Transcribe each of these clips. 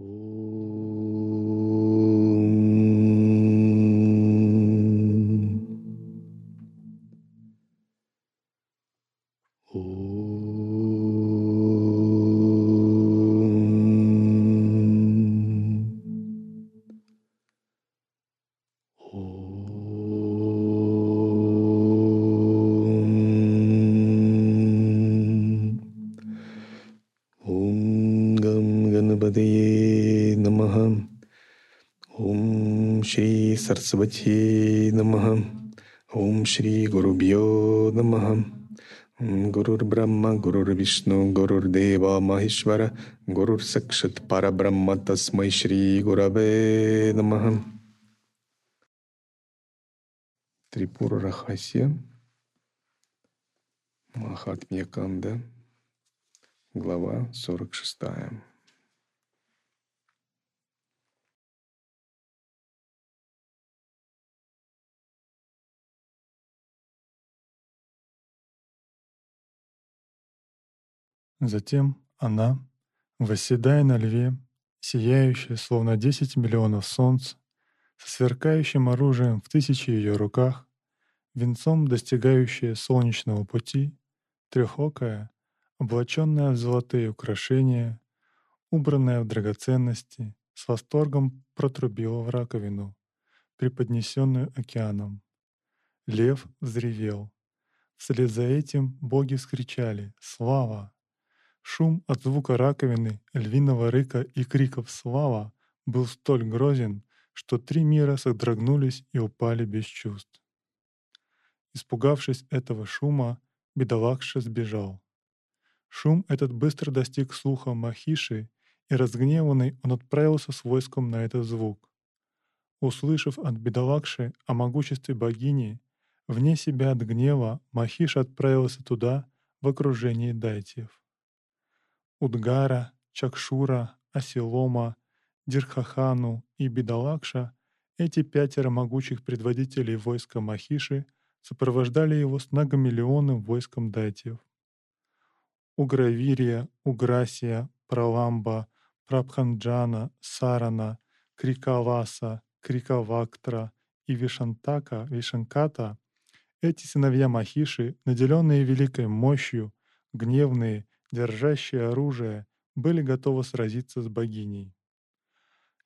Ooh. Сарсвати Намаха. Ом Шри Гуру Гурубхьо Намаха. Гурур Брахма, Гурур Вишну, Гурур Дево Махешвара, Гурур Сакшат Парабрахма Тасмай Шри Гураве Намаха. Трипура Рахасия, Махатмья Кханда, глава 46. Затем она, восседая на льве, сияющая, словно десять миллионов солнц, со сверкающим оружием в тысячи ее руках, венцом достигающая солнечного пути, трехокая, облаченная в золотые украшения, убранная в драгоценности, с восторгом протрубила в раковину, преподнесенную океаном. Лев взревел. Вслед за этим боги вскричали «Слава!» Шум от звука раковины, львиного рыка и криков «Слава!» был столь грозен, что три мира содрогнулись и упали без чувств. Испугавшись этого шума, бедолакша сбежал. Шум этот быстро достиг слуха Махиши, и разгневанный он отправился с войском на этот звук. Услышав от бедолакши о могуществе богини, вне себя от гнева Махиш отправился туда в окружении дайтьев. Удгара, Чакшура, Асилома, Дирхахану и Бидалакша, эти пятеро могучих предводителей войска Махиши сопровождали его с многомиллионным войском дайтьев. Угравирия, Уграсия, Праламба, Прабханджана, Сарана, Крикаваса, Крикавактра и Вишантака, Вишанката — эти сыновья Махиши, наделенные великой мощью, гневные держащие оружие, были готовы сразиться с богиней.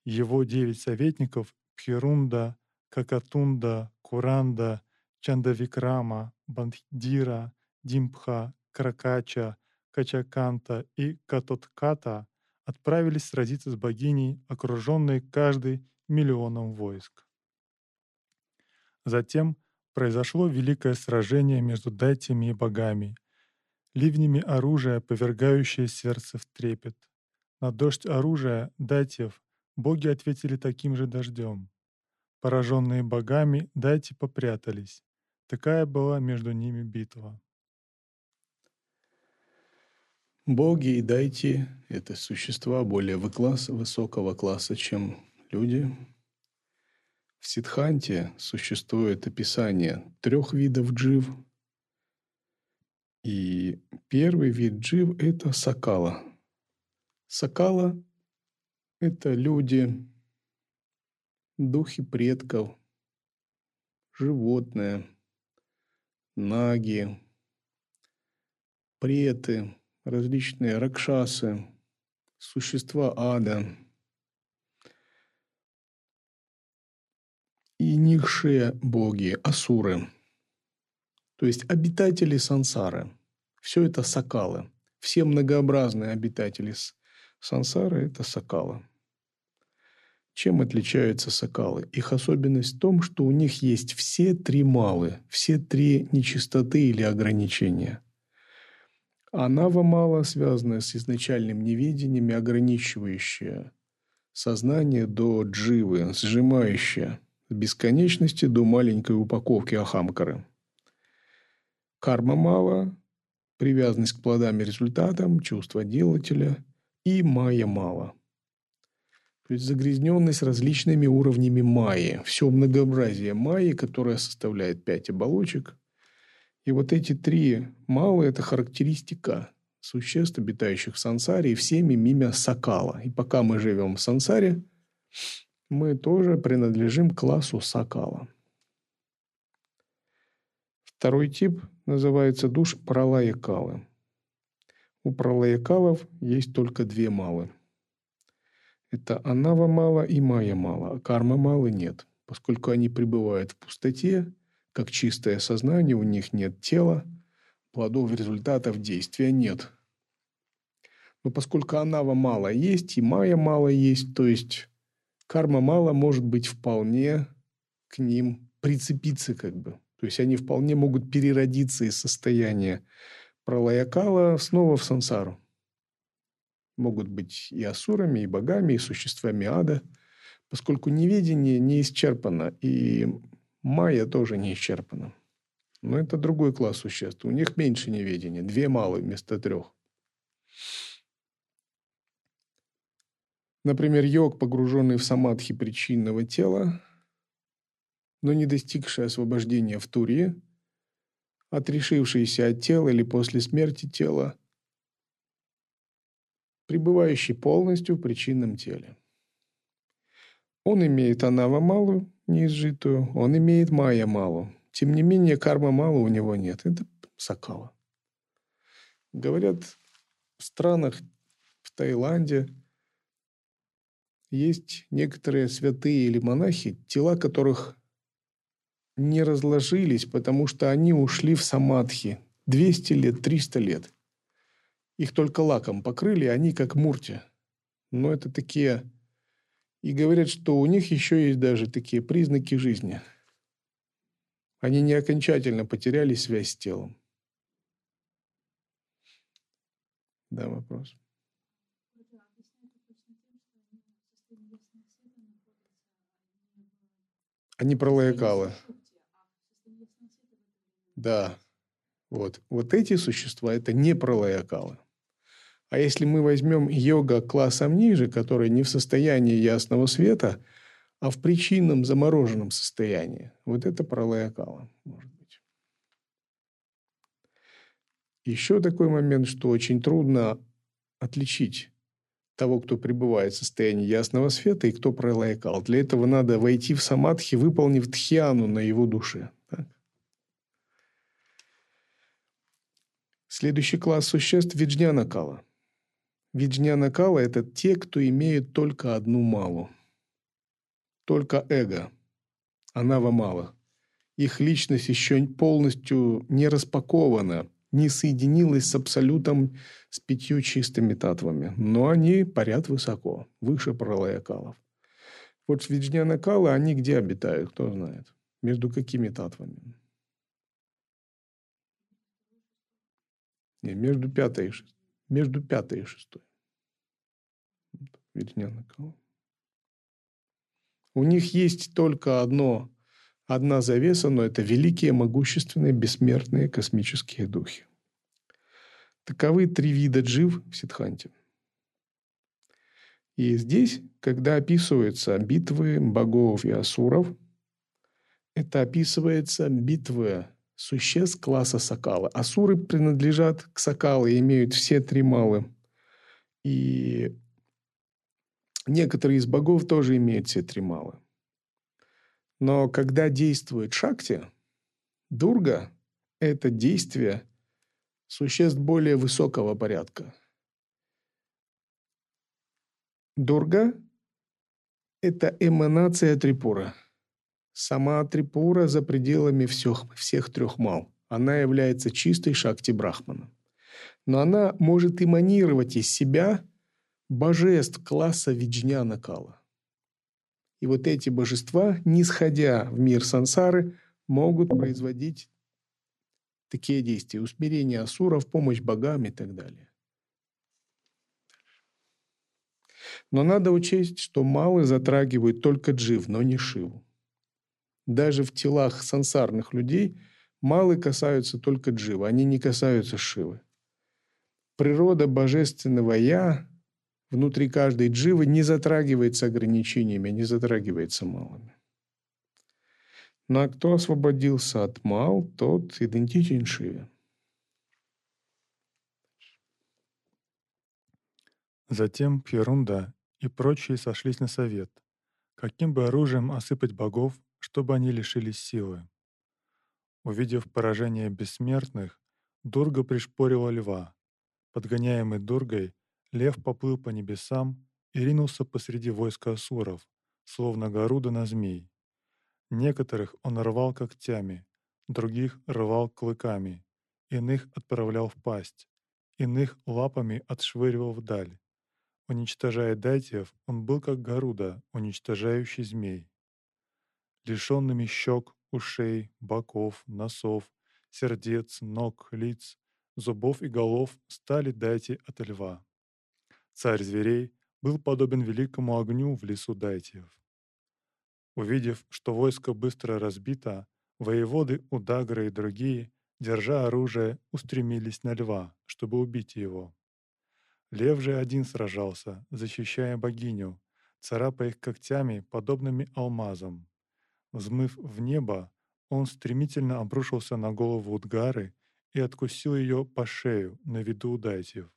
Его девять советников Пхирунда, Какатунда, Куранда, Чандавикрама, Бандира, Димпха, Кракача, Качаканта и Катотката отправились сразиться с богиней, окруженной каждый миллионом войск. Затем произошло великое сражение между дайтями и богами — ливнями оружия, повергающее сердце в трепет. На дождь оружия, датьев, боги ответили таким же дождем. Пораженные богами, дайте попрятались. Такая была между ними битва. Боги и дайте – это существа более класса, высокого класса, чем люди. В Сидханте существует описание трех видов джив – и первый вид джив – это сакала. Сакала – это люди, духи предков, животные, наги, преты, различные ракшасы, существа ада и низшие боги, асуры – то есть обитатели сансары. Все это сакалы. Все многообразные обитатели сансары – это сакалы. Чем отличаются сакалы? Их особенность в том, что у них есть все три малы, все три нечистоты или ограничения. А нава мала, связанная с изначальным неведением и ограничивающая сознание до дживы, сжимающая бесконечности до маленькой упаковки ахамкары – Карма мало, привязанность к плодам и результатам, чувство делателя и майя мало. То есть загрязненность различными уровнями майи. Все многообразие майи, которое составляет пять оболочек. И вот эти три мало – это характеристика существ, обитающих в сансаре, и всеми мимо сакала. И пока мы живем в сансаре, мы тоже принадлежим классу сакала. Второй тип называется душ пралаякалы. У пралаякалов есть только две малы. Это анава мала и майя мала, а карма малы нет. Поскольку они пребывают в пустоте, как чистое сознание, у них нет тела, плодов результатов действия нет. Но поскольку анава мало есть и майя мало есть, то есть карма мало может быть вполне к ним прицепиться как бы. То есть они вполне могут переродиться из состояния пролаякала снова в сансару. Могут быть и асурами, и богами, и существами ада, поскольку неведение не исчерпано, и майя тоже не исчерпана. Но это другой класс существ. У них меньше неведения. Две малые вместо трех. Например, йог, погруженный в самадхи причинного тела, но не достигший освобождения в туре, отрешившийся от тела или после смерти тела, пребывающий полностью в причинном теле. Он имеет анава малую, неизжитую, он имеет майя малую. Тем не менее, карма мало у него нет. Это сакала. Говорят, в странах, в Таиланде есть некоторые святые или монахи, тела которых не разложились, потому что они ушли в самадхи 200 лет, 300 лет. Их только лаком покрыли, они как мурти. Но это такие... И говорят, что у них еще есть даже такие признаки жизни. Они не окончательно потеряли связь с телом. Да, вопрос. Они пролаякалы. Да. Вот. Вот эти существа – это не пролаякалы. А если мы возьмем йога классом ниже, который не в состоянии ясного света, а в причинном замороженном состоянии, вот это пролаякала, может быть. Еще такой момент, что очень трудно отличить того, кто пребывает в состоянии ясного света, и кто пролаякал. Для этого надо войти в самадхи, выполнив тхьяну на его душе. Так? Следующий класс существ – виджняна-кала. Виджняна-кала – это те, кто имеют только одну малу. Только эго. Анава мало. Их личность еще полностью не распакована, не соединилась с абсолютом с пятью чистыми татвами. Но они парят высоко, выше пралаякалов. Вот виджняна-калы, они где обитают, кто знает? Между какими татвами? Не, между пятой и шестой. Между пятой и шестой. Верняна У них есть только одно, одна завеса, но это великие, могущественные, бессмертные космические духи. Таковы три вида джив в Сидханте. И здесь, когда описываются битвы богов и асуров, это описывается битвы существ класса Сакала. Асуры принадлежат к Сакалу и имеют все три малы. И некоторые из богов тоже имеют все три малы. Но когда действует Шакти, Дурга – это действие существ более высокого порядка. Дурга – это эманация Трипура – Сама Трипура за пределами всех, всех трех мал. Она является чистой шакти Брахмана. Но она может эманировать из себя божеств класса Виджняна Кала. И вот эти божества, не сходя в мир сансары, могут производить такие действия. Усмирение асуров, помощь богам и так далее. Но надо учесть, что малы затрагивают только джив, но не шиву. Даже в телах сансарных людей малы касаются только джива, они не касаются шивы. Природа божественного «я» внутри каждой дживы не затрагивается ограничениями, не затрагивается малыми. Ну а кто освободился от мал, тот идентичен Шиве. Затем Пьерунда и прочие сошлись на совет, каким бы оружием осыпать богов, чтобы они лишились силы. Увидев поражение бессмертных, Дурга пришпорила льва. Подгоняемый Дургой, лев поплыл по небесам и ринулся посреди войска асуров, словно горуда на змей. Некоторых он рвал когтями, других рвал клыками, иных отправлял в пасть, иных лапами отшвыривал вдаль. Уничтожая дайтев, он был как горуда, уничтожающий змей. Лишенными щек, ушей, боков, носов, сердец, ног, лиц, зубов и голов стали дайте от льва. Царь зверей был подобен великому огню в лесу дайтев. Увидев, что войско быстро разбито, воеводы Удагры и другие, держа оружие, устремились на льва, чтобы убить его. Лев же один сражался, защищая богиню, царапая их когтями, подобными алмазам. Взмыв в небо, он стремительно обрушился на голову Удгары и откусил ее по шею на виду Дайтев.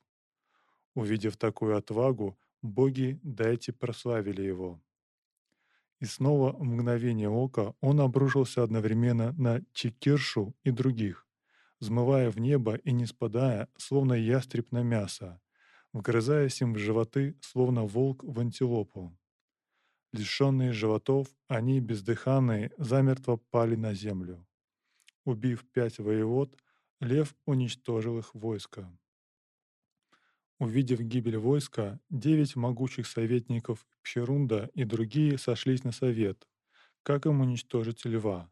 Увидев такую отвагу, боги Дайти прославили его. И снова в мгновение ока он обрушился одновременно на Чекиршу и других, взмывая в небо и не спадая, словно ястреб на мясо, вгрызаясь им в животы, словно волк в антилопу. Лишенные животов, они, бездыханные, замертво пали на землю. Убив пять воевод, лев уничтожил их войско. Увидев гибель войска, девять могучих советников Пщерунда и другие сошлись на совет, как им уничтожить льва.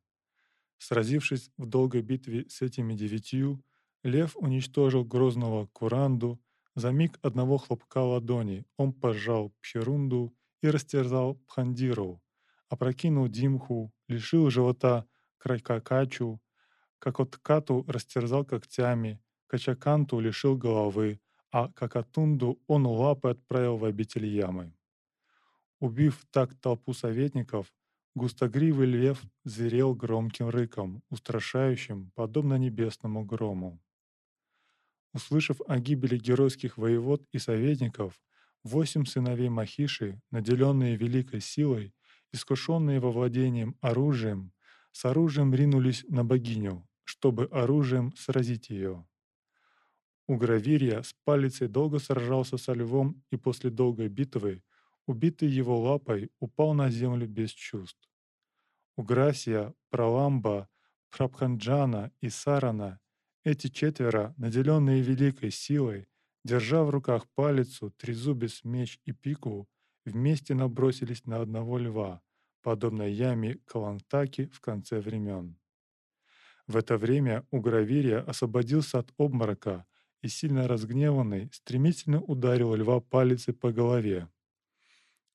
Сразившись в долгой битве с этими девятью, лев уничтожил грозного Куранду, за миг одного хлопка ладони он пожал Пщерунду и растерзал Пхандиру, опрокинул Димху, лишил живота Крайкакачу, Какоткату растерзал когтями, Качаканту лишил головы, а Какатунду он лапы отправил в обитель ямы. Убив так толпу советников, густогривый лев зверел громким рыком, устрашающим, подобно небесному грому. Услышав о гибели геройских воевод и советников, восемь сыновей Махиши, наделенные великой силой, искушенные во владением оружием, с оружием ринулись на богиню, чтобы оружием сразить ее. Угравирья с палицей долго сражался со львом и после долгой битвы, убитый его лапой, упал на землю без чувств. Уграсия, Праламба, Прабханджана и Сарана — эти четверо, наделенные великой силой, держа в руках палицу, трезубец, меч и пику, вместе набросились на одного льва, подобно яме Калантаки в конце времен. В это время Угравирия освободился от обморока и, сильно разгневанный, стремительно ударил льва палицей по голове.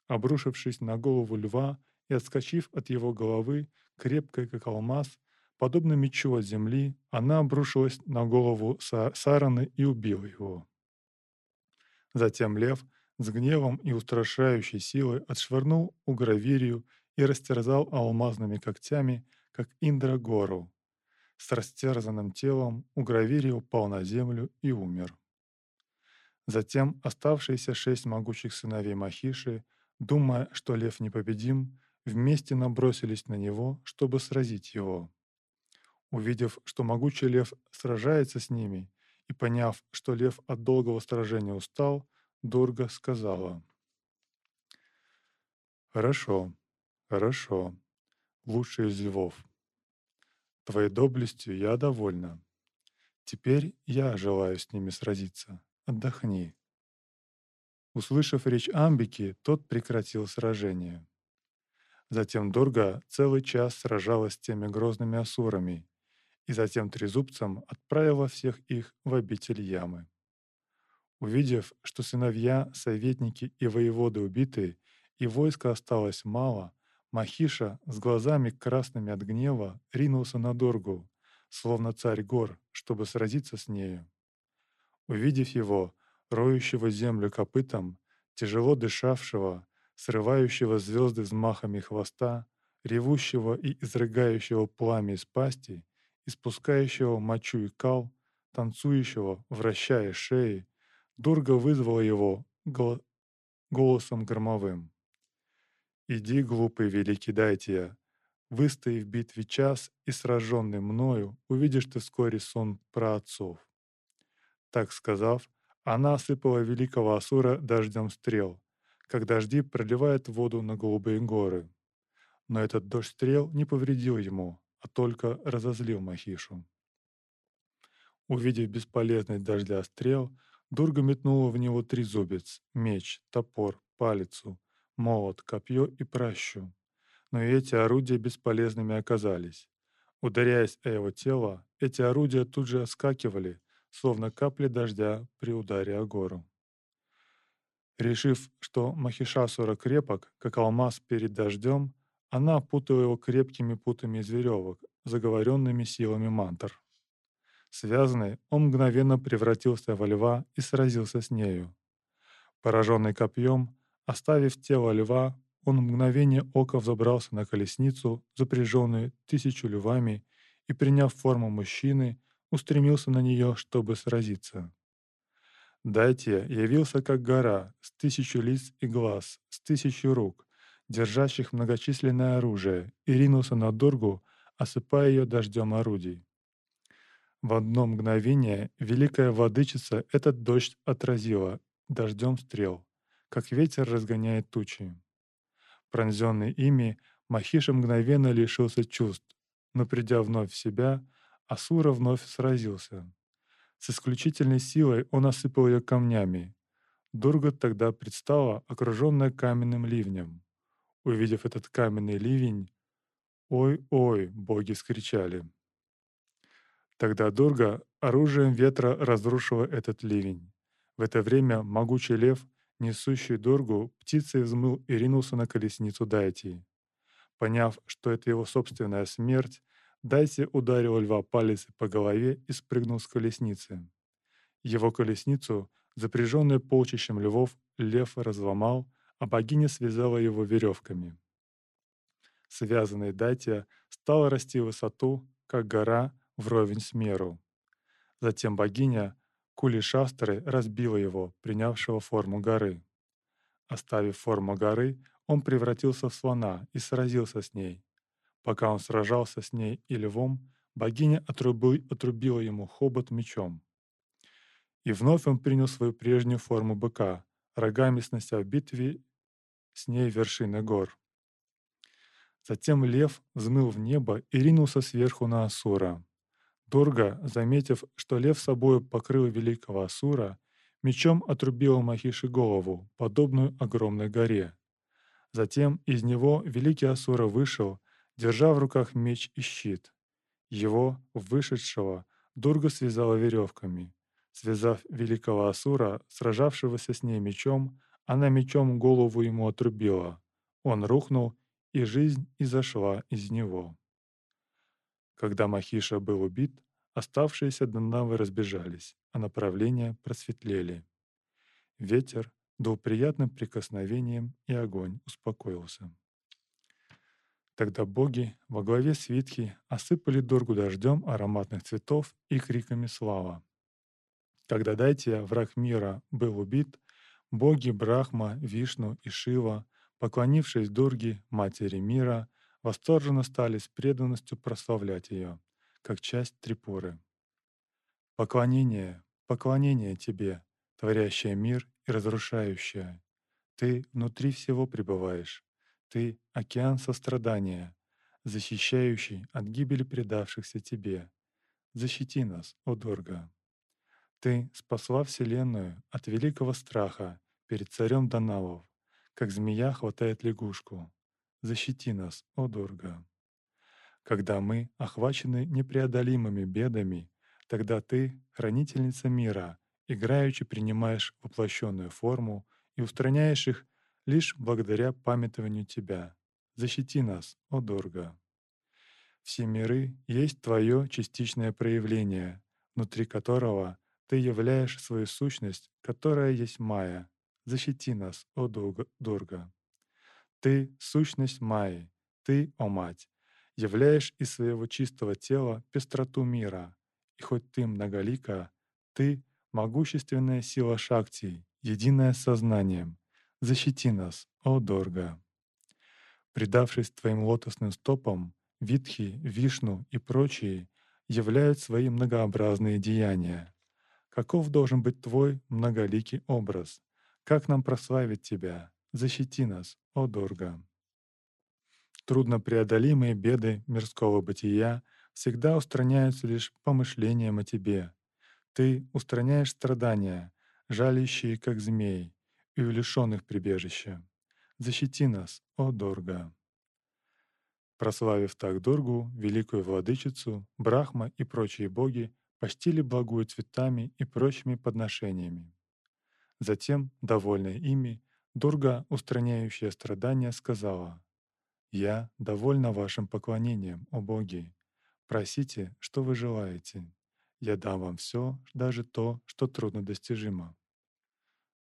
Обрушившись на голову льва и отскочив от его головы, крепкая как алмаз, подобно мечу от земли, она обрушилась на голову Сараны и убила его. Затем лев с гневом и устрашающей силой отшвырнул Угравирию и растерзал алмазными когтями, как Индра гору, с растерзанным телом Угравири упал на землю и умер. Затем оставшиеся шесть могучих сыновей Махиши, думая, что лев непобедим, вместе набросились на него, чтобы сразить его. Увидев, что могучий лев сражается с ними, и поняв, что лев от долгого сражения устал, Дурга сказала «Хорошо, хорошо, лучший из львов, Твоей доблестью я довольна. Теперь я желаю с ними сразиться. Отдохни». Услышав речь Амбики, тот прекратил сражение. Затем Дурга целый час сражалась с теми грозными асурами, и затем трезубцем отправила всех их в обитель Ямы. Увидев, что сыновья, советники и воеводы убиты, и войска осталось мало, Махиша с глазами красными от гнева ринулся на Доргу, словно царь гор, чтобы сразиться с нею. Увидев его, роющего землю копытом, тяжело дышавшего, срывающего звезды взмахами хвоста, ревущего и изрыгающего пламя из пасти, испускающего мочу и кал, танцующего, вращая шеи, Дурга вызвала его, голосом громовым. «Иди, глупый великий Дайтия, выстои в битве час, и сраженный мною увидишь ты вскоре сон про отцов». Так сказав, она осыпала великого Асура дождем стрел, как дожди проливают воду на голубые горы. Но этот дождь стрел не повредил ему, а только разозлил Махишу. Увидев бесполезность дождя стрел, Дурга метнула в него три зубец — меч, топор, палицу, молот, копье и пращу. Но и эти орудия бесполезными оказались. Ударяясь о его тело, эти орудия тут же оскакивали, словно капли дождя при ударе о гору. Решив, что Махишасура крепок, как алмаз перед дождем, она опутала его крепкими путами из веревок, заговоренными силами мантр. Связанный, он мгновенно превратился во льва и сразился с нею. Пораженный копьем, оставив тело льва, он мгновение ока взобрался на колесницу, запряженную тысячу львами, и, приняв форму мужчины, устремился на нее, чтобы сразиться. Дайте явился как гора, с тысячу лиц и глаз, с тысячу рук, держащих многочисленное оружие, и ринулся на Дургу, осыпая ее дождем орудий. В одно мгновение великая владычица этот дождь отразила дождем стрел, как ветер разгоняет тучи. Пронзенный ими, Махиша мгновенно лишился чувств, но придя вновь в себя, Асура вновь сразился. С исключительной силой он осыпал ее камнями. Дурга тогда предстала, окруженная каменным ливнем. Увидев этот каменный ливень, «Ой-ой!» — боги скричали. Тогда Дурга оружием ветра разрушила этот ливень. В это время могучий лев, несущий Дургу, птицей взмыл и ринулся на колесницу Дайти. Поняв, что это его собственная смерть, Дайти ударил льва палец по голове и спрыгнул с колесницы. Его колесницу, запряженную полчищем львов, лев разломал, а богиня связала его веревками. Связанный Датия стал расти в высоту, как гора, вровень с меру. Затем богиня Кули Шастры разбила его, принявшего форму горы. Оставив форму горы, он превратился в слона и сразился с ней. Пока он сражался с ней и львом, богиня отрубил, отрубила ему хобот мечом. И вновь он принял свою прежнюю форму быка, рогами снося в битве с ней вершины гор. Затем лев взмыл в небо и ринулся сверху на Асура. Дурга, заметив, что лев собою покрыл великого Асура, мечом отрубила Махиши голову, подобную огромной горе. Затем из него великий Асура вышел, держа в руках меч и щит. Его, вышедшего, Дурга связала веревками. Связав великого Асура, сражавшегося с ней мечом, она мечом голову ему отрубила. Он рухнул, и жизнь изошла из него. Когда Махиша был убит, оставшиеся Данавы разбежались, а направления просветлели. Ветер дул приятным прикосновением, и огонь успокоился. Тогда боги во главе свитхи осыпали Дургу дождем ароматных цветов и криками «Слава!». Когда Дайтия, враг мира, был убит, боги Брахма, Вишну и Шива, поклонившись Дурге, матери мира, восторженно стали с преданностью прославлять ее, как часть Трипуры. Поклонение, поклонение тебе, творящая мир и разрушающая. Ты внутри всего пребываешь. Ты — океан сострадания, защищающий от гибели предавшихся тебе. Защити нас, о Дурга. Ты спасла Вселенную от великого страха перед царем Данавов, как змея хватает лягушку. Защити нас, о Дурга. Когда мы охвачены непреодолимыми бедами, тогда ты, хранительница мира, играючи принимаешь воплощенную форму и устраняешь их лишь благодаря памятованию тебя. Защити нас, о Дурга. Все миры есть твое частичное проявление, внутри которого ты являешь свою сущность, которая есть Майя. Защити нас, о Дурга. Ты — сущность Майи, ты, о Мать, являешь из своего чистого тела пестроту мира, и хоть ты многолика, ты — могущественная сила Шакти, единое с сознанием. Защити нас, о Дорга. Предавшись Твоим лотосным стопам, Витхи, Вишну и прочие являют свои многообразные деяния. Каков должен быть Твой многоликий образ? Как нам прославить Тебя? Защити нас, о Дорга. Труднопреодолимые беды мирского бытия всегда устраняются лишь помышлением о Тебе. Ты устраняешь страдания, жалящие, как змей, и у лишенных прибежища. Защити нас, о Дорга. Прославив так Дургу, великую владычицу, Брахма и прочие боги почтили благую цветами и прочими подношениями. Затем, довольная ими, Дурга, устраняющая страдания, сказала, «Я довольна вашим поклонением, о боги. Просите, что вы желаете. Я дам вам все, даже то, что трудно достижимо».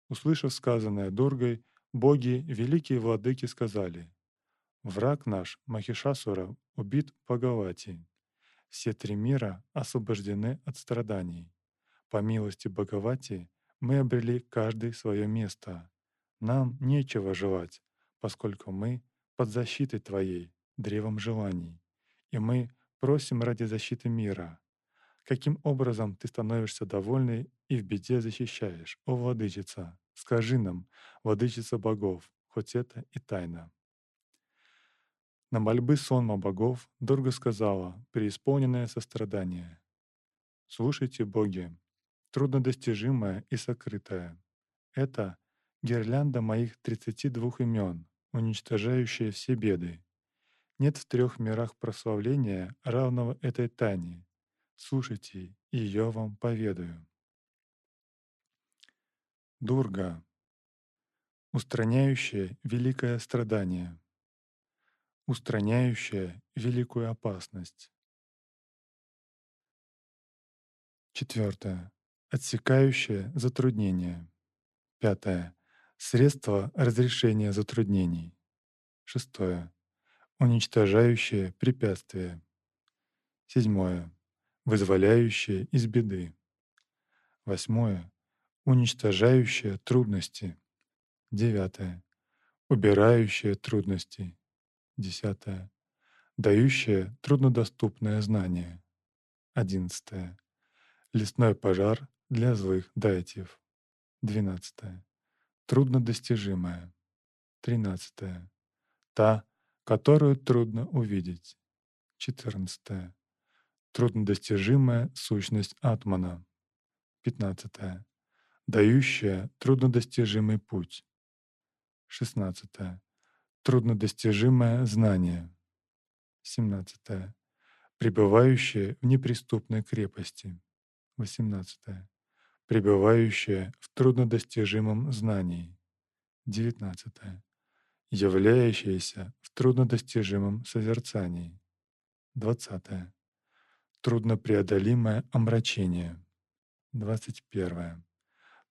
Услышав сказанное Дургой, боги, великие владыки сказали, «Враг наш, Махишасура, убит Бхагавати. Все три мира освобождены от страданий. По милости Бхагавати мы обрели каждый свое место. Нам нечего желать, поскольку мы под защитой Твоей, древом желаний. И мы просим ради защиты мира. Каким образом Ты становишься довольной и в беде защищаешь, о Владычица? Скажи нам, Владычица богов, хоть это и тайна. На мольбы сонма богов Дурга сказала, преисполненное сострадание. «Слушайте, боги, труднодостижимое и сокрытое. Это гирлянда моих тридцати двух имен, уничтожающая все беды. Нет в трех мирах прославления, равного этой тайне. Слушайте, и ее вам поведаю. Дурга, устраняющая великое страдание, устраняющая великую опасность. Четвертое. Отсекающее затруднение. Пятое. Средство разрешения затруднений. Шестое. Уничтожающее препятствие. Седьмое. Вызволяющее из беды. Восьмое. Уничтожающее трудности. Девятое. Убирающее трудности. Десятое. Дающее труднодоступное знание. Одиннадцатое. Лесной пожар для злых дайтев. Двенадцатое. Труднодостижимое. Тринадцатое. Та, которую трудно увидеть. Четырнадцатое. Труднодостижимая сущность Атмана. Пятнадцатое. Дающая труднодостижимый путь. Шестнадцатое. Труднодостижимое знание. Семнадцатое. Пребывающее в неприступной крепости. 18. Пребывающая в труднодостижимом знании. 19. Являющаяся в труднодостижимом созерцании. 20. Труднопреодолимое омрачение. 21.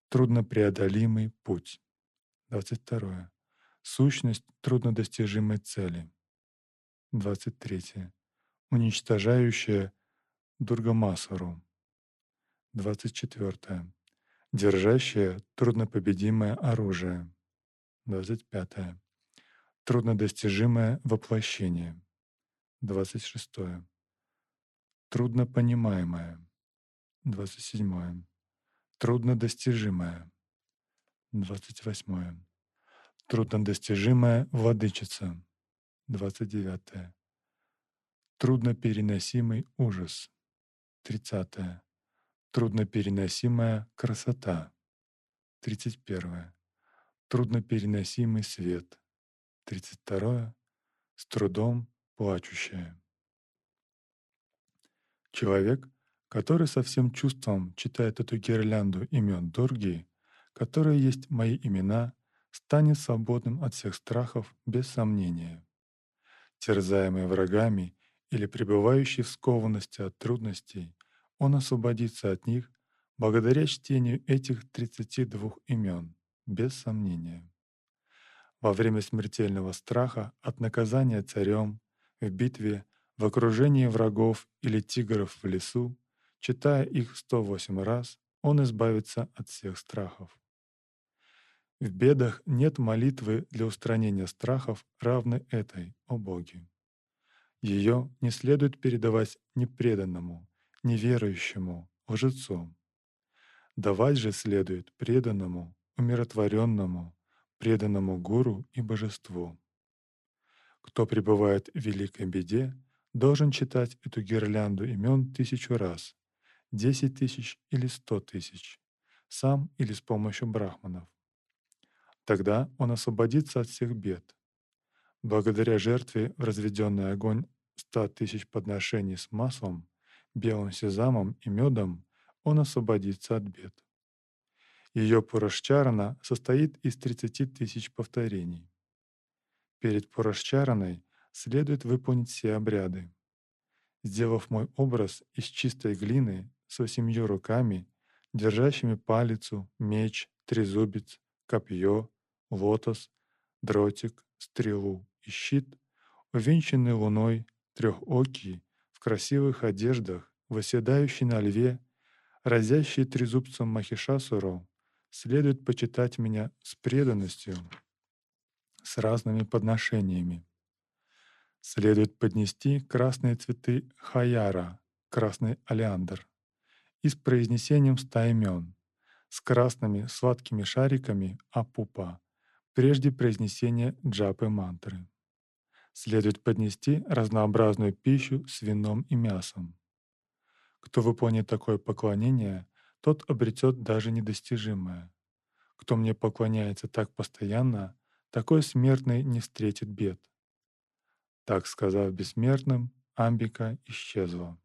Труднопреодолимый путь. 22. Сущность труднодостижимой цели. 23. Уничтожающая Дургамасару. 24. Держащее труднопобедимое оружие. 25. Труднодостижимое воплощение. 26. Труднопонимаемое. 27. Труднодостижимое. 28. Труднодостижимая владычица. 29. Труднопереносимый ужас. 30. Труднопереносимая красота. 31. Труднопереносимый свет. 32. С трудом плачущая. Человек, который со всем чувством читает эту гирлянду имен Дорги, которые есть мои имена, станет свободным от всех страхов без сомнения. Терзаемый врагами или пребывающий в скованности от трудностей, он освободится от них благодаря чтению этих 32 имен, без сомнения. Во время смертельного страха от наказания царем, в битве, в окружении врагов или тигров в лесу, читая их 108 раз, он избавится от всех страхов. В бедах нет молитвы для устранения страхов, равной этой, о Боге. Ее не следует передавать непреданному, неверующему, лжецу. Давать же следует преданному, умиротворенному, преданному гуру и божеству. Кто пребывает в великой беде, должен читать эту гирлянду имен тысячу раз, десять тысяч или сто тысяч, сам или с помощью брахманов. Тогда он освободится от всех бед. Благодаря жертве в разведенный огонь ста тысяч подношений с маслом, белым сезамом и медом он освободится от бед. Ее Пурашчарана состоит из 30 тысяч повторений. Перед Пурашчараной следует выполнить все обряды. Сделав мой образ из чистой глины с восемью руками, держащими палицу, меч, трезубец, копье, лотос, дротик, стрелу и щит, увенчанный луной, трехокий, в красивых одеждах, восседающий на льве, разящий трезубцем Махишасуру, следует почитать меня с преданностью, с разными подношениями. Следует поднести красные цветы хаяра, красный олеандр, и с произнесением ста имен, с красными сладкими шариками апупа, прежде произнесения джапы мантры. Следует поднести разнообразную пищу с вином и мясом. Кто выполнит такое поклонение, тот обретет даже недостижимое. Кто мне поклоняется так постоянно, такой смертный не встретит бед. Так сказав бессмертным, Амбика исчезла.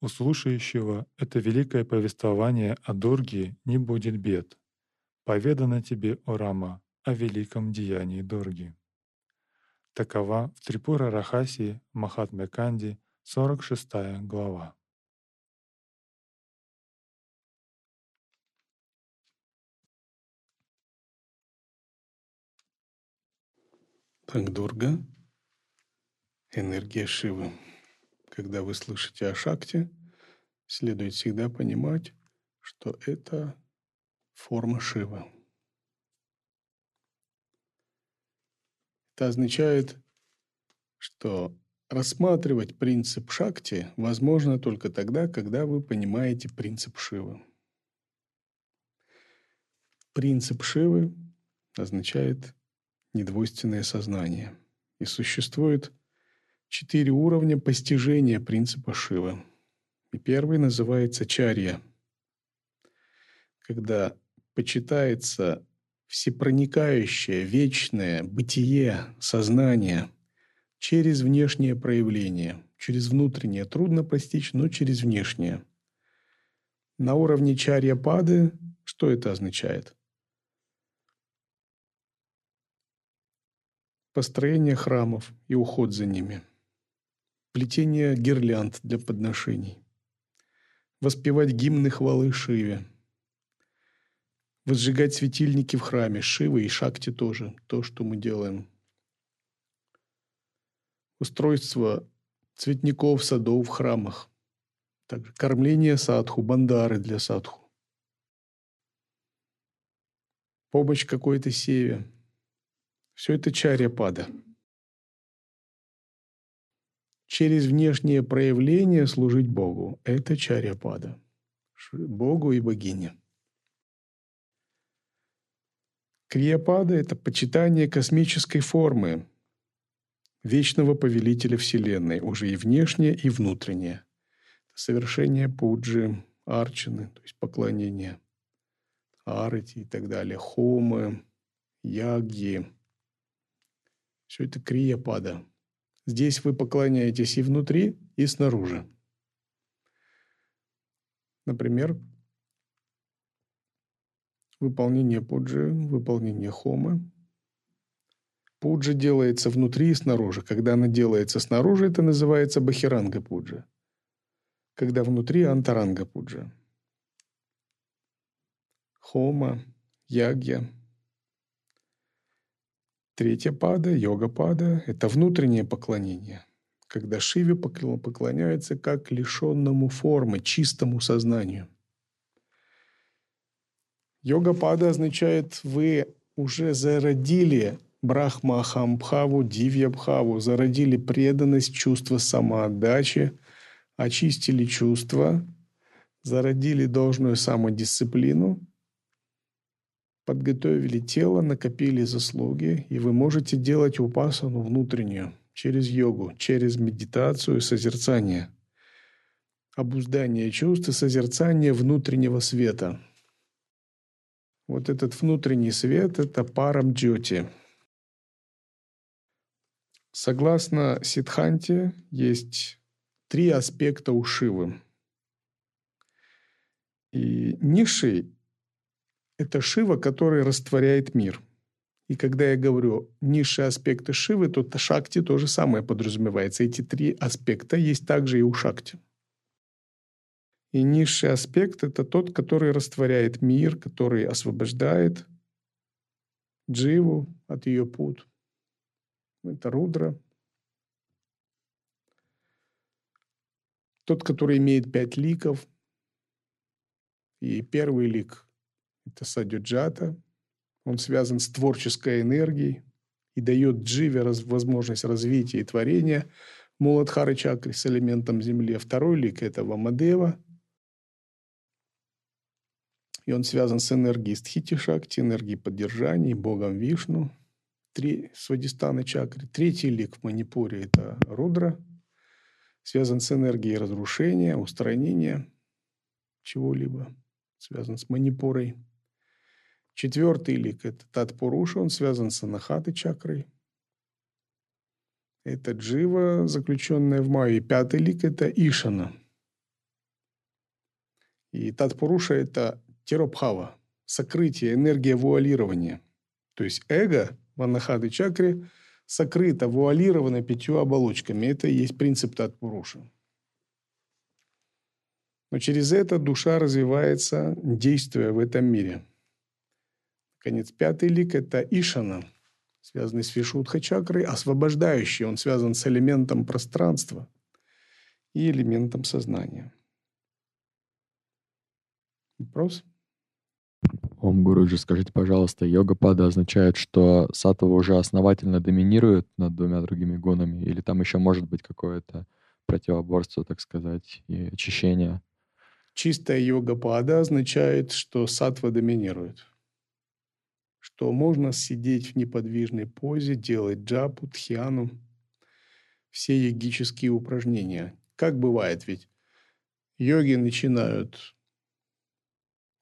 У слушающего это великое повествование о Дурге не будет бед. Поведано тебе, о Рама, о великом деянии Дурги. Такова в Трипура Рахаси Махатме Канди 46 глава. Так, Дурга — энергия Шивы. Когда вы слышите о Шакте, следует всегда понимать, что это форма Шивы. Это означает, что рассматривать принцип Шакти возможно только тогда, когда вы понимаете принцип Шивы. Принцип Шивы означает недвойственное сознание. И существует четыре уровня постижения принципа Шивы. И первый называется чарья, когда почитается всепроникающее, вечное бытие сознания через внешнее проявление. Через внутреннее трудно постичь, но через внешнее. На уровне чарья пады что это означает? Построение храмов и уход за ними. Плетение гирлянд для подношений. Воспевать гимны хвалы Шиве – возжигать светильники в храме, Шивы и Шакти тоже, то, что мы делаем. Устройство цветников, садов в храмах. Также кормление садху, бандары для садху. Помощь какой-то севе. Все это чаря пада. Через внешнее проявление служить Богу. Это чаря пада. Богу и богине. Криопада – это почитание космической формы, вечного повелителя Вселенной, уже и внешнее, и внутреннее. Совершение пуджи, арчины, то есть поклонение, арати и так далее, хомы, ягги. Все это криопада. Здесь вы поклоняетесь и внутри, и снаружи. Например, выполнение пуджи, выполнение хомы. Пуджа делается внутри и снаружи. Когда она делается снаружи, это называется бахиранга пуджа. Когда внутри – антаранга пуджа. Хома, ягья. Третья пада, йога пада – это внутреннее поклонение, когда Шиве поклоняется как лишенному формы, чистому сознанию. Йога-пада означает, вы уже зародили Брахмахамбхаву, Дивьябхаву, зародили преданность, чувство самоотдачи, очистили чувства, зародили должную самодисциплину, подготовили тело, накопили заслуги, и вы можете делать упасану внутреннюю через йогу, через медитацию и созерцание. Обуздание чувств и созерцание внутреннего света. Вот этот внутренний свет – это парам джоти. Согласно Сидханте, есть три аспекта у Шивы. И низший – это Шива, который растворяет мир. И когда я говорю низшие аспекты Шивы, то Шакти то же самое подразумевается. Эти три аспекта есть также и у Шакти. И низший аспект – это тот, который растворяет мир, который освобождает Дживу от ее пут. Это Рудра. Тот, который имеет пять ликов – и первый лик – это садюджата. Он связан с творческой энергией и дает дживе возможность развития и творения Муладхары чакры с элементом земли. Второй лик – это Вамадева. И он связан с энергией Стхити Шакти, энергией поддержания, Богом Вишну, три Свадистаны чакры. Третий лик в Манипуре – это Рудра, связан с энергией разрушения, устранения чего-либо связан с манипурой. Четвертый лик – это Татпуруша, он связан с Анахаты чакрой. Это Джива, заключенная в Майе. Пятый лик – это Ишана. И Татпуруша – это Теропхава, сокрытие, энергия вуалирования. То есть эго в Анахаты чакре сокрыто, вуалировано пятью оболочками. Это и есть принцип Татпуруша. Но через это душа развивается, действуя в этом мире. Конец пятый лик – это Ишана, связанный с Вишудха чакрой, освобождающий. Он связан с элементом пространства и элементом сознания. Вопрос? Ом Гуруджи, скажите, пожалуйста, йога-пада означает, что сатва уже основательно доминирует над двумя другими гунами, или там еще может быть какое-то противоборство, так сказать, и очищение? Чистая йога-пада означает, что сатва доминирует. Что можно сидеть в неподвижной позе, делать джапу, тхьяну, все йогические упражнения. Как бывает ведь? Йоги начинают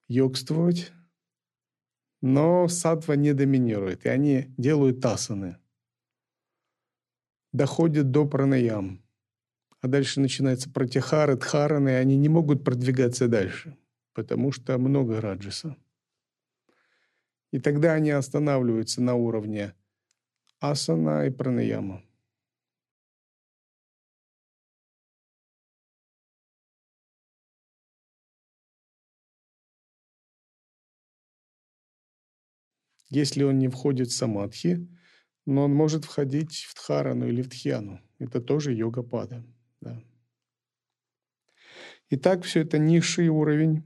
йогствовать, но сатва не доминирует, и они делают тасаны. Доходят до пранаям а дальше начинается протихары, дхараны, и они не могут продвигаться дальше, потому что много раджиса. И тогда они останавливаются на уровне асана и пранаяма. Если он не входит в самадхи, но он может входить в дхарану или в дхьяну. Это тоже йога-пада. Да. Итак, все это низший уровень,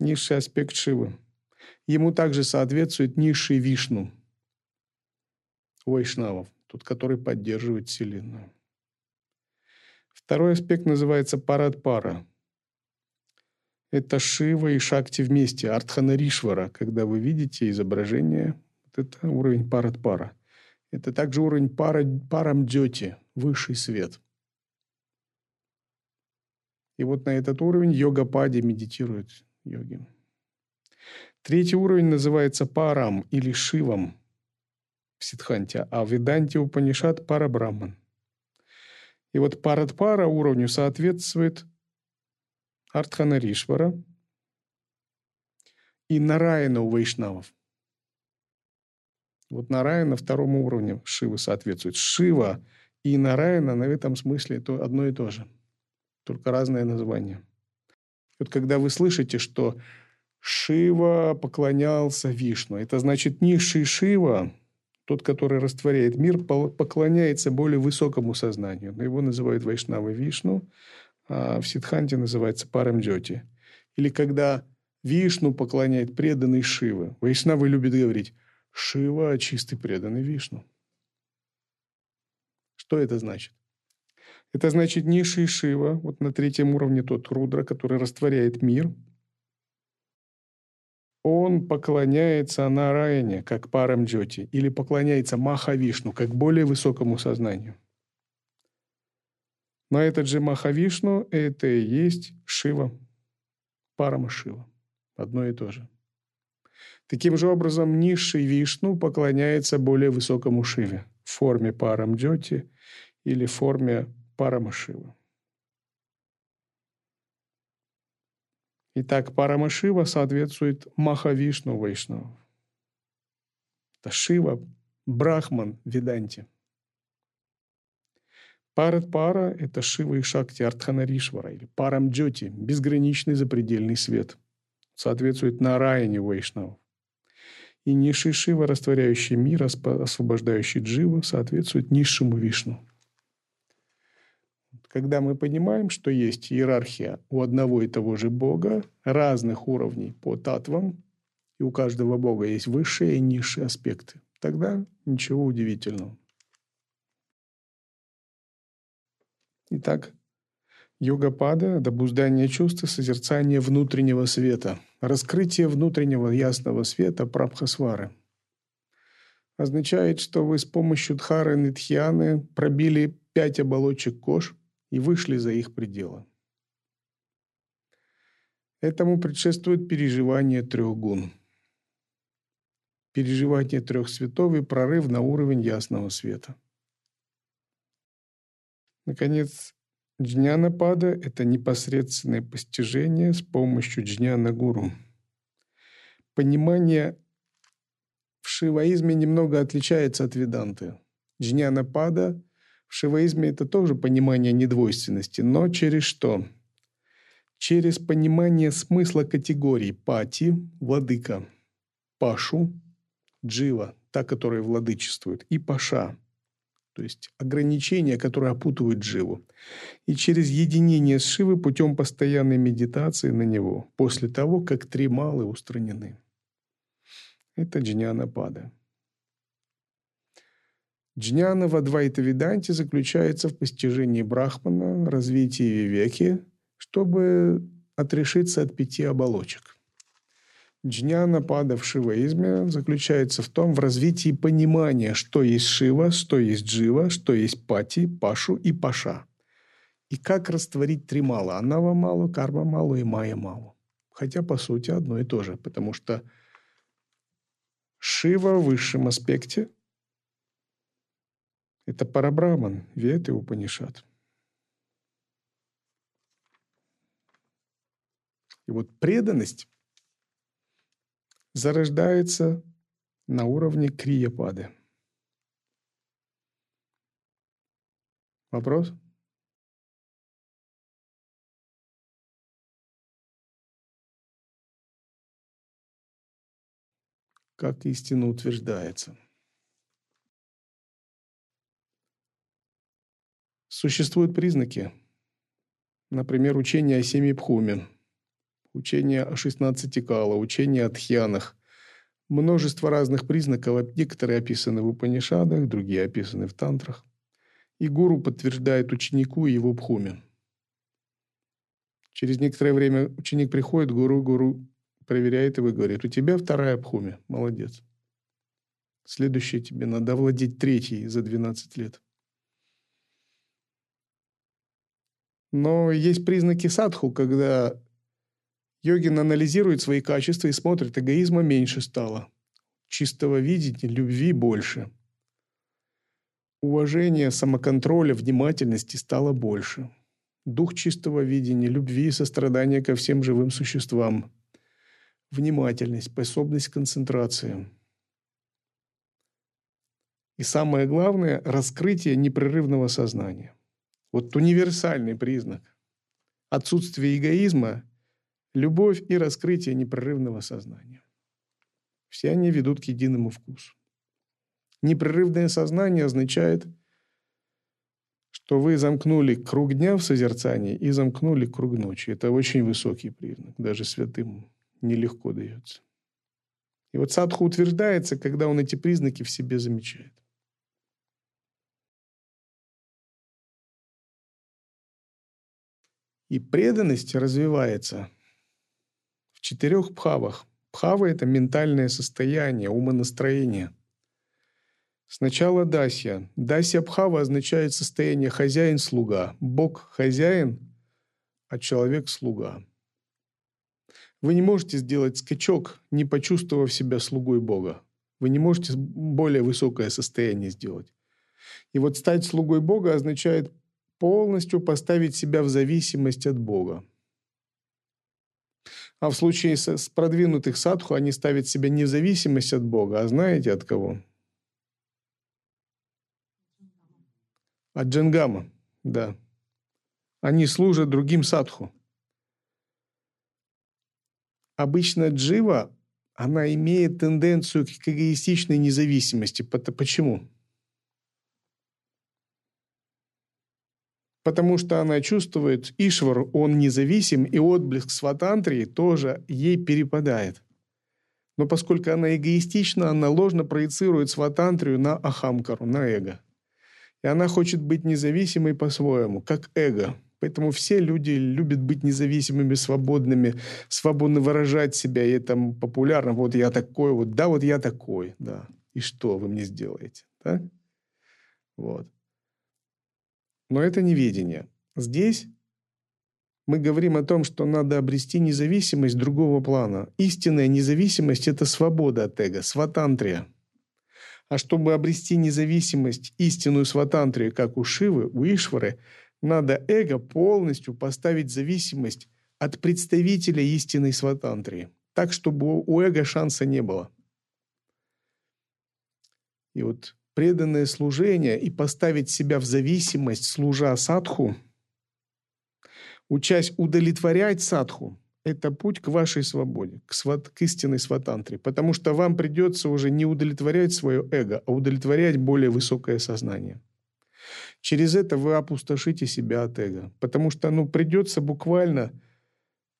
низший аспект Шивы. Ему также соответствует низший Вишну, Вайшнавов, тот, который поддерживает Вселенную. Второй аспект называется Парадпара. Это Шива и Шакти вместе, Артханаришвара, когда вы видите изображение, вот это уровень Парадпара. Это также уровень пара, Парамдьоти, высший свет. И вот на этот уровень йога-пади медитируют йоги. Третий уровень называется парам или шивом в Сидханте, а в Веданте Упанишат парабраман. И вот парадпара уровню соответствует Артханаришвара и Нараяна у вайшнавов. Вот Нараяна второму уровню Шивы соответствует. Шива и Нараяна на этом смысле то одно и то же – только разное название. Вот когда вы слышите, что Шива поклонялся Вишну, это значит низший Шива, тот, который растворяет мир, поклоняется более высокому сознанию. Его называют Вайшнавы Вишну, а в Сидханте называется Парамджоти. Или когда Вишну поклоняет преданный Шива. Вайшнавы любят говорить «Шива – чистый преданный Вишну». Что это значит? Это значит низший Шива, вот на третьем уровне тот Рудра, который растворяет мир. Он поклоняется Нараяне, как парам Джоти, или поклоняется Махавишну, как более высокому сознанию. Но этот же Махавишну – это и есть Шива, Парама Шива. Одно и то же. Таким же образом, низший Вишну поклоняется более высокому Шиве в форме Парам Джоти или форме Парамашива. Итак, Парамашива соответствует Махавишну Вайшнаву. Это Шива, Брахман, Веданти. Парат Пара – это Шива и Шакти Артханаришвара или Парамджоти, безграничный запредельный свет. Соответствует Нараяне Вайшнаву. И низший Шива, растворяющий мир, освобождающий Джива, соответствует низшему Вишну – когда мы понимаем, что есть иерархия у одного и того же Бога, разных уровней по татвам, и у каждого Бога есть высшие и низшие аспекты, тогда ничего удивительного. Итак, йога-пада – обуздание чувства, созерцание внутреннего света, раскрытие внутреннего ясного света прабхасвары. Означает, что вы с помощью дхары нитхьяны пробили пять оболочек кож – и вышли за их пределы. Этому предшествует переживание трех гун. Переживание трех светов и прорыв на уровень ясного света. Наконец, джняна-пада – это непосредственное постижение с помощью джняна-гуру. Понимание в шиваизме немного отличается от веданты. Джняна-пада – в шиваизме это тоже понимание недвойственности, но через что? Через понимание смысла категорий пати – владыка, пашу – джива, та, которая владычествует, и паша – то есть ограничения, которые опутывают дживу. И через единение с Шивой путем постоянной медитации на него, после того, как три малы устранены. Это джняна пада. Джняна в Адвайта Веданте заключается в постижении Брахмана, развитии веки, чтобы отрешиться от пяти оболочек. Джняна пада в шиваизме заключается в том, в развитии понимания, что есть Шива, что есть Джива, что есть Пати, Пашу и Паша. И как растворить три мала – Анава малу, Карма малу и Майя малу. Хотя, по сути, одно и то же, потому что Шива в высшем аспекте – это Парабраман, Вет и Упанишат. И вот преданность зарождается на уровне крияпады. Вопрос? Как истина утверждается – Существуют признаки, например, учение о семи пхуме, учение о 16 кала, учение о тхьянах. Множество разных признаков, некоторые описаны в Упанишадах, другие описаны в тантрах. И гуру подтверждает ученику его пхуме. Через некоторое время ученик приходит, гуру, гуру проверяет его и говорит, у тебя вторая пхуме, молодец. Следующее тебе надо владеть третьей за 12 лет. Но есть признаки садху, когда йогин анализирует свои качества и смотрит, эгоизма меньше стало, чистого видения, любви больше. Уважения, самоконтроля, внимательности стало больше. Дух чистого видения, любви и сострадания ко всем живым существам. Внимательность, способность к концентрации. И самое главное – раскрытие непрерывного сознания – вот универсальный признак. Отсутствие эгоизма, любовь и раскрытие непрерывного сознания. Все они ведут к единому вкусу. Непрерывное сознание означает, что вы замкнули круг дня в созерцании и замкнули круг ночи. Это очень высокий признак, даже святым нелегко дается. И вот садху утверждается, когда он эти признаки в себе замечает. И преданность развивается четырех пхавах. Пхава – это ментальное состояние, умонастроение. Сначала дасья. Дасья пхава означает состояние хозяин-слуга. Бог – хозяин, а человек – слуга. Вы не можете сделать скачок, не почувствовав себя слугой Бога. Вы не можете более высокое состояние сделать. И вот стать слугой Бога означает полностью поставить себя в зависимость от Бога. А в случае с продвинутых садху они ставят себя не в зависимость от Бога, а знаете от кого? От Джангама, да. Они служат другим садху. Обычно джива, она имеет тенденцию к эгоистичной независимости. Почему? Потому что она чувствует, Ишвар, он независим, и отблеск сватантрии тоже ей перепадает. Но поскольку она эгоистична, она ложно проецирует сватантрию на ахамкару, на эго. И она хочет быть независимой по-своему, как эго. Поэтому все люди любят быть независимыми, свободными, свободно выражать себя, и это популярно. Вот я такой, вот да, вот я такой, да. И что вы мне сделаете, да? Вот. Но это неведение. Здесь мы говорим о том, что надо обрести независимость другого плана. Истинная независимость – это свобода от эго, сватантрия. А чтобы обрести независимость, истинную сватантрию, как у Шивы, у Ишвары, надо эго полностью поставить зависимость от представителя истинной сватантрии, так, чтобы у эго шанса не было. И вот преданное служение и поставить себя в зависимость, служа садху, учась удовлетворять садху, это путь к вашей свободе, к, сват, к истинной сватантре. Потому что вам придется уже не удовлетворять свое эго, а удовлетворять более высокое сознание. Через это вы опустошите себя от эго. Потому что ну, придется буквально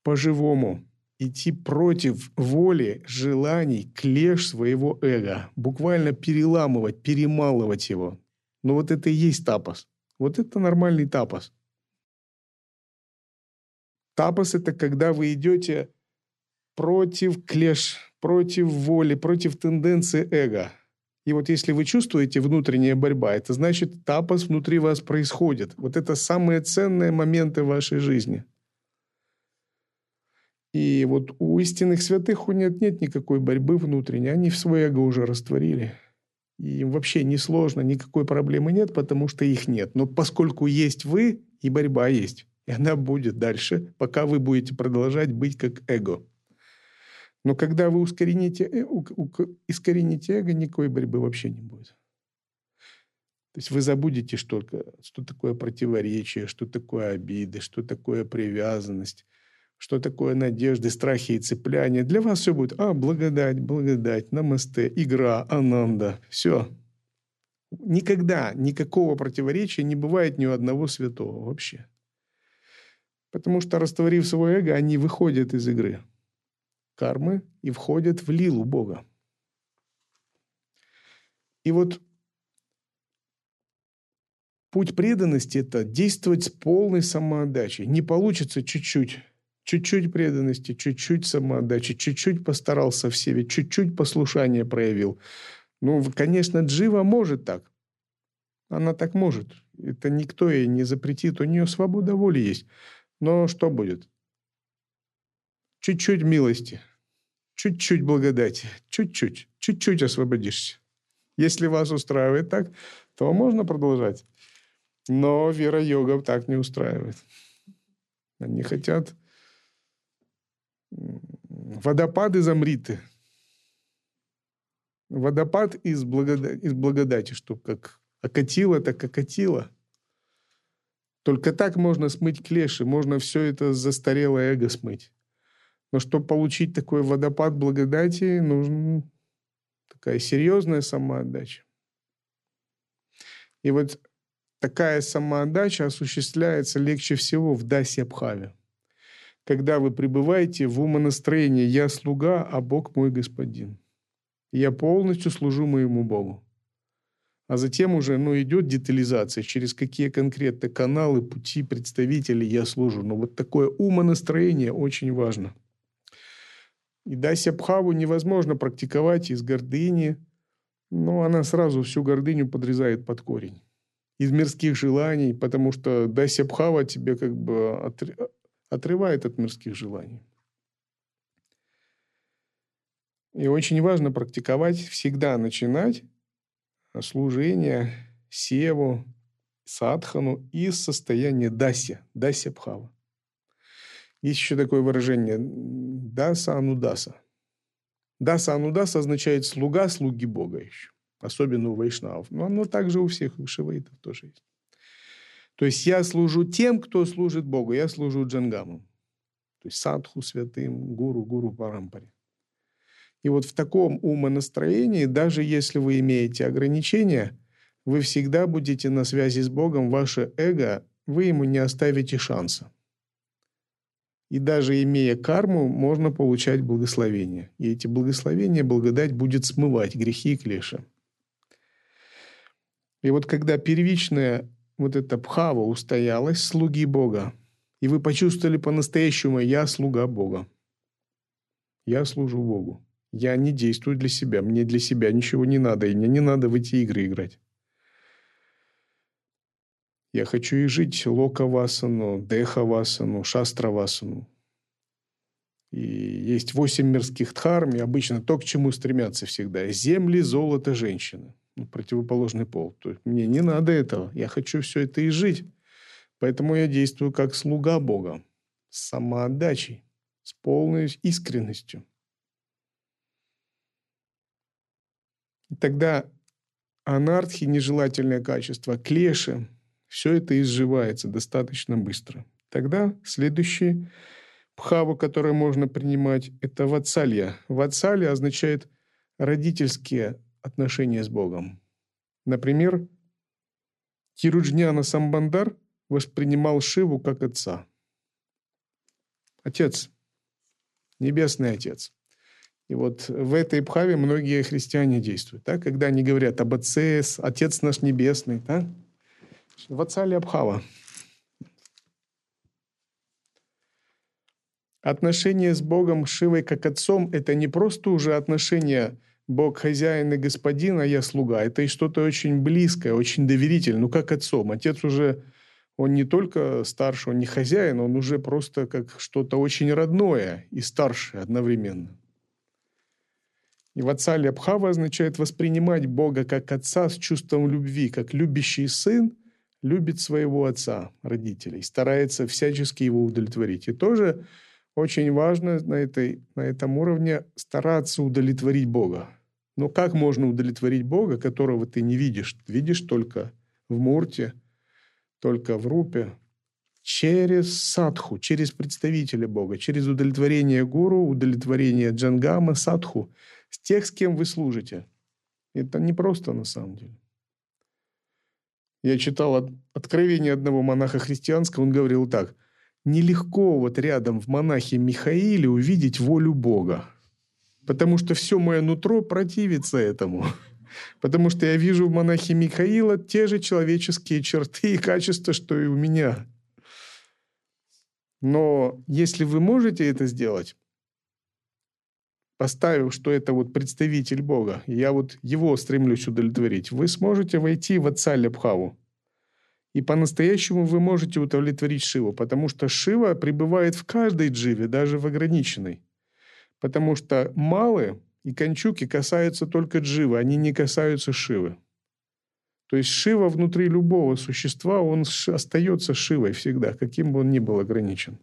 по-живому идти против воли, желаний, клеш своего эго. Буквально переламывать, перемалывать его. Но вот это и есть тапос. Вот это нормальный тапос. Тапос – это когда вы идете против клеш, против воли, против тенденции эго. И вот если вы чувствуете внутренняя борьба, это значит, тапос внутри вас происходит. Вот это самые ценные моменты вашей жизни – и вот у истинных святых нет, нет никакой борьбы внутренней. Они в свое эго уже растворили. И им вообще не сложно, никакой проблемы нет, потому что их нет. Но поскольку есть вы, и борьба есть. И она будет дальше, пока вы будете продолжать быть как эго. Но когда вы ускорените, э, искорените эго, никакой борьбы вообще не будет. То есть вы забудете, что, что такое противоречие, что такое обиды, что такое привязанность, что такое надежды, страхи и цепляния. Для вас все будет, а, благодать, благодать, намасте, игра, ананда. Все. Никогда никакого противоречия не бывает ни у одного святого вообще. Потому что, растворив свое эго, они выходят из игры кармы и входят в лилу Бога. И вот путь преданности – это действовать с полной самоотдачей. Не получится чуть-чуть Чуть-чуть преданности, чуть-чуть самоотдачи, чуть-чуть постарался в себе, чуть-чуть послушание проявил. Ну, конечно, Джива может так. Она так может. Это никто ей не запретит. У нее свобода воли есть. Но что будет? Чуть-чуть милости, чуть-чуть благодати, чуть-чуть, чуть-чуть освободишься. Если вас устраивает так, то можно продолжать. Но вера йога так не устраивает. Они хотят водопад из Амриты. Водопад из, благодати, из благодати, что как окатило, так окатило. Только так можно смыть клеши, можно все это застарелое эго смыть. Но чтобы получить такой водопад благодати, нужна такая серьезная самоотдача. И вот такая самоотдача осуществляется легче всего в Дасе Абхаве. Когда вы пребываете в умонастроении «Я слуга, а Бог мой господин». Я полностью служу моему Богу. А затем уже ну, идет детализация, через какие конкретно каналы, пути, представителей я служу. Но вот такое умонастроение очень важно. И дася бхаву невозможно практиковать из гордыни, но она сразу всю гордыню подрезает под корень. Из мирских желаний, потому что дася бхава тебе как бы отрывает от мирских желаний. И очень важно практиковать, всегда начинать служение севу, садхану из состояния дася, дася бхава. Есть еще такое выражение даса анудаса. Даса анудаса означает слуга слуги Бога еще, особенно у вайшнавов. Но оно также у всех, у шиваитов тоже есть. То есть я служу тем, кто служит Богу, я служу джангамам. То есть садху святым, гуру, гуру парампаре. И вот в таком умонастроении, даже если вы имеете ограничения, вы всегда будете на связи с Богом, ваше эго, вы ему не оставите шанса. И даже имея карму, можно получать благословение. И эти благословения, благодать будет смывать грехи и клеши. И вот когда первичная вот эта пхава устоялась, слуги Бога, и вы почувствовали по-настоящему «я слуга Бога», «я служу Богу», я не действую для себя, мне для себя ничего не надо, и мне не надо в эти игры играть. Я хочу и жить лока-васану, деха-васану, шастра-васану. И есть восемь мирских дхарм, и обычно то, к чему стремятся всегда. Земли, золото, женщины. Ну, противоположный пол. То есть мне не надо этого. Я хочу все это и жить. Поэтому я действую как слуга Бога. С самоотдачей, с полной искренностью. И тогда анархи, нежелательное качество, клеши, все это изживается достаточно быстро. Тогда следующий пхава, который можно принимать, это ватсалья. Ватсалья означает родительские отношения с Богом. Например, Тируджняна Самбандар воспринимал Шиву как отца. Отец, небесный отец. И вот в этой пхаве многие христиане действуют. Да? Когда они говорят об Отце, Отец наш Небесный. Да? В Отца ли Абхава? Отношение с Богом Шивой как отцом – это не просто уже отношение Бог хозяин и господин, а я слуга. Это и что-то очень близкое, очень доверительное. Ну, как отцом. Отец уже, он не только старший, он не хозяин, он уже просто как что-то очень родное и старшее одновременно. И ватсали Абхава означает воспринимать Бога как отца с чувством любви, как любящий сын любит своего отца, родителей, старается всячески его удовлетворить. И тоже очень важно на, этой, на этом уровне стараться удовлетворить Бога. Но как можно удовлетворить Бога, которого ты не видишь? Видишь только в Мурте, только в Рупе, через садху, через представителя Бога, через удовлетворение гуру, удовлетворение джангама, садху – с тех, с кем вы служите. Это не просто на самом деле. Я читал откровение одного монаха христианского, он говорил так. Нелегко вот рядом в монахе Михаиле увидеть волю Бога. Потому что все мое нутро противится этому. Потому что я вижу в монахе Михаила те же человеческие черты и качества, что и у меня. Но если вы можете это сделать, поставив, что это вот представитель Бога, я вот его стремлюсь удовлетворить, вы сможете войти в отца Лепхаву. И по-настоящему вы можете удовлетворить Шиву, потому что Шива пребывает в каждой дживе, даже в ограниченной. Потому что малы и кончуки касаются только дживы, они не касаются Шивы. То есть Шива внутри любого существа, он остается Шивой всегда, каким бы он ни был ограничен.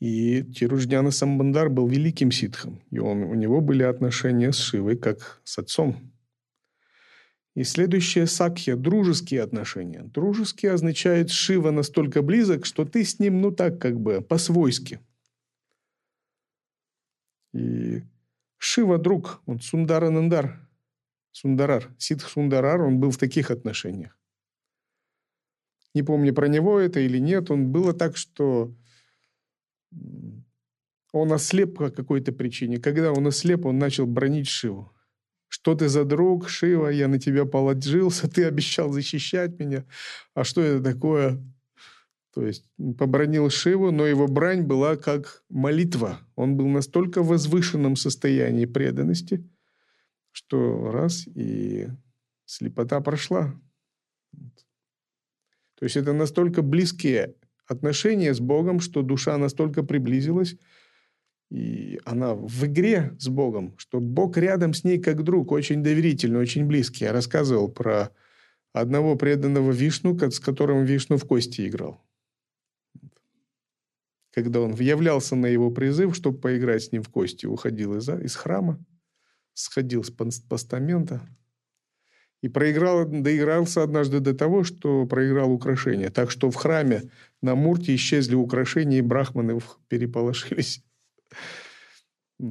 И Тируджняна Самбандар был великим ситхом, и он, у него были отношения с Шивой как с отцом. И следующее сакхья – дружеские отношения. Дружеские означает Шива настолько близок, что ты с ним, ну так как бы, по-свойски. И Шива – друг, он Сундаранандар, Сундарар, Ситх Сундарар, он был в таких отношениях. Не помню, про него это или нет. Он было так, что он ослеп по какой-то причине. Когда он ослеп, он начал бронить Шиву. Что ты за друг, Шива? Я на тебя положился, ты обещал защищать меня. А что это такое? То есть побронил Шиву, но его брань была как молитва. Он был настолько в возвышенном состоянии преданности, что раз и слепота прошла. То есть это настолько близкие отношения с Богом, что душа настолько приблизилась, и она в игре с Богом, что Бог рядом с ней как друг, очень доверительный, очень близкий. Я рассказывал про одного преданного Вишну, с которым Вишну в кости играл. Когда он являлся на его призыв, чтобы поиграть с ним в кости, уходил из, из храма, сходил с постамента и проиграл, доигрался однажды до того, что проиграл украшения. Так что в храме на Мурте исчезли украшения, и брахманы переполошились.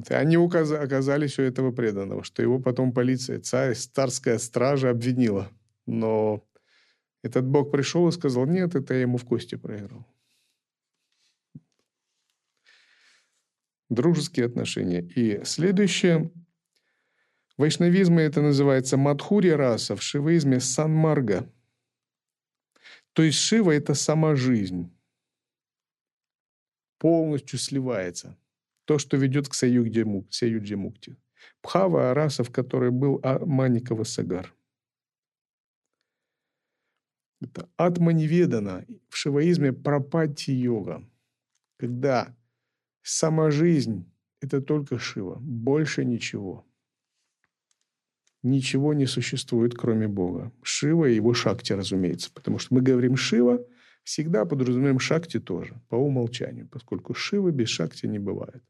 Они оказались у этого преданного, что его потом полиция, царь, царская стража обвинила. Но этот бог пришел и сказал, нет, это я ему в кости проиграл. Дружеские отношения. И следующее. В вайшнавизме это называется мадхури раса, в шиваизме санмарга. То есть Шива – это сама жизнь. Полностью сливается – то, что ведет к Саюджи Мукти. Пхава – раса, в которой был Маникова Сагар. Это атманиведана в шиваизме пропати-йога, когда сама жизнь – это только Шива, больше ничего. Ничего не существует, кроме Бога. Шива и его шакти, разумеется. Потому что мы говорим Шива, всегда подразумеваем шакти тоже, по умолчанию, поскольку Шивы без шакти не бывает.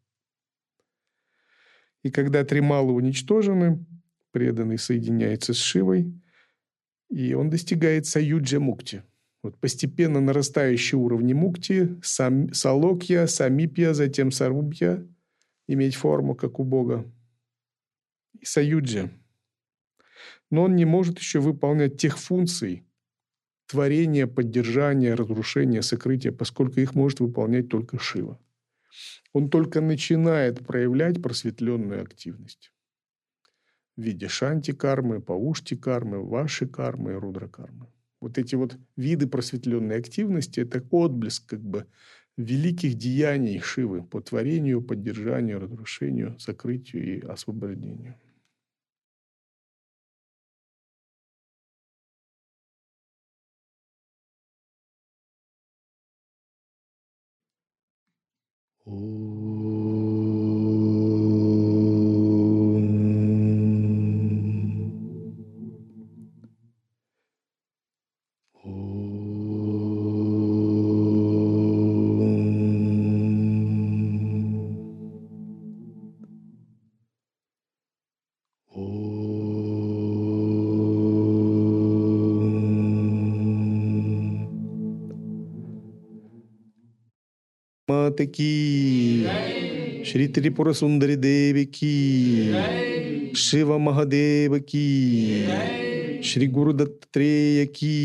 И когда Трималы уничтожены, преданный соединяется с Шивой, и он достигает Саюджа Мукти. Вот постепенно нарастающие уровни Мукти, сам, Салокья, Самипья, затем Сарубья, иметь форму, как у Бога, и Саюджа. Но он не может еще выполнять тех функций, творения, поддержания, разрушения, сокрытия, поскольку их может выполнять только Шива он только начинает проявлять просветленную активность в виде шанти-кармы, паушти-кармы, ваши-кармы и рудра-кармы. Вот эти вот виды просветленной активности – это отблеск как бы великих деяний Шивы по творению, поддержанию, разрушению, сокрытию и освобождению. Oh. मात की श्री त्रिपुर सुंदरी देव की शिव महादेव की श्री गुरु की